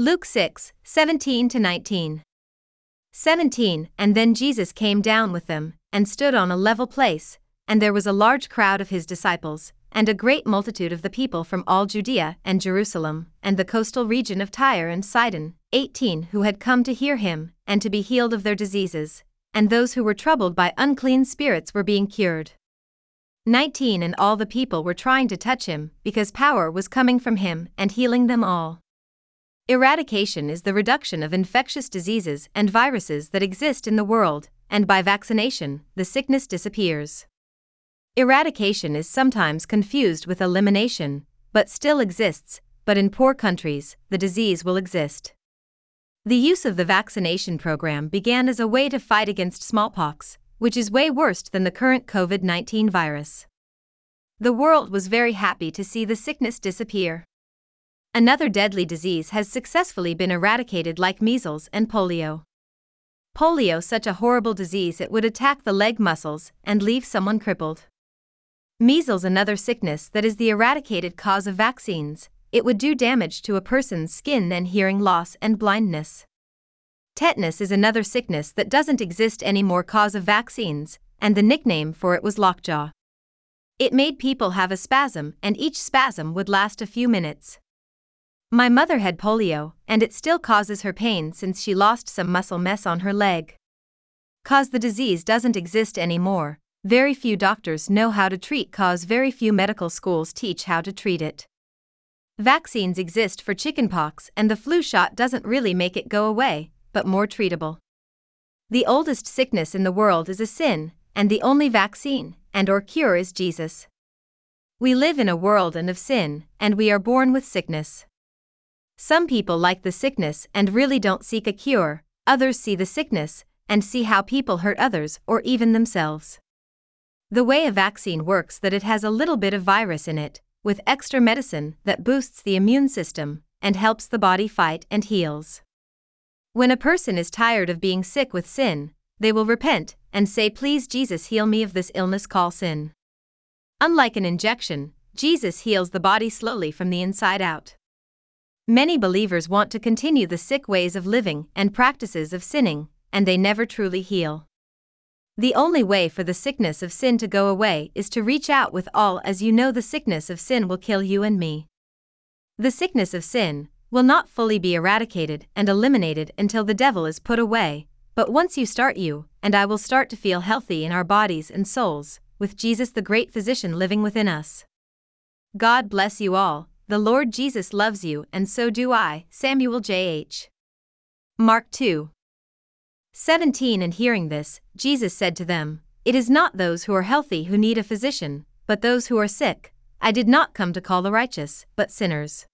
Luke 6, 17 to 19. 17 And then Jesus came down with them, and stood on a level place, and there was a large crowd of his disciples, and a great multitude of the people from all Judea and Jerusalem, and the coastal region of Tyre and Sidon, 18 who had come to hear him, and to be healed of their diseases, and those who were troubled by unclean spirits were being cured. 19 And all the people were trying to touch him, because power was coming from him and healing them all. Eradication is the reduction of infectious diseases and viruses that exist in the world, and by vaccination, the sickness disappears. Eradication is sometimes confused with elimination, but still exists, but in poor countries, the disease will exist. The use of the vaccination program began as a way to fight against smallpox, which is way worse than the current COVID 19 virus. The world was very happy to see the sickness disappear. Another deadly disease has successfully been eradicated, like measles and polio. Polio, such a horrible disease, it would attack the leg muscles and leave someone crippled. Measles, another sickness that is the eradicated cause of vaccines, it would do damage to a person's skin and hearing loss and blindness. Tetanus is another sickness that doesn't exist anymore cause of vaccines, and the nickname for it was lockjaw. It made people have a spasm, and each spasm would last a few minutes. My mother had polio, and it still causes her pain since she lost some muscle mass on her leg. Cause the disease doesn't exist anymore, very few doctors know how to treat cause very few medical schools teach how to treat it. Vaccines exist for chickenpox and the flu shot doesn't really make it go away, but more treatable. The oldest sickness in the world is a sin, and the only vaccine and or cure is Jesus. We live in a world and of sin, and we are born with sickness. Some people like the sickness and really don't seek a cure, others see the sickness and see how people hurt others or even themselves. The way a vaccine works that it has a little bit of virus in it, with extra medicine that boosts the immune system and helps the body fight and heals. When a person is tired of being sick with sin, they will repent and say, Please, Jesus, heal me of this illness called sin. Unlike an injection, Jesus heals the body slowly from the inside out. Many believers want to continue the sick ways of living and practices of sinning, and they never truly heal. The only way for the sickness of sin to go away is to reach out with all, as you know the sickness of sin will kill you and me. The sickness of sin, will not fully be eradicated and eliminated until the devil is put away, but once you start, you and I will start to feel healthy in our bodies and souls, with Jesus the great physician living within us. God bless you all, the Lord Jesus loves you, and so do I. Samuel J.H. Mark 2. 17 And hearing this, Jesus said to them, It is not those who are healthy who need a physician, but those who are sick. I did not come to call the righteous, but sinners.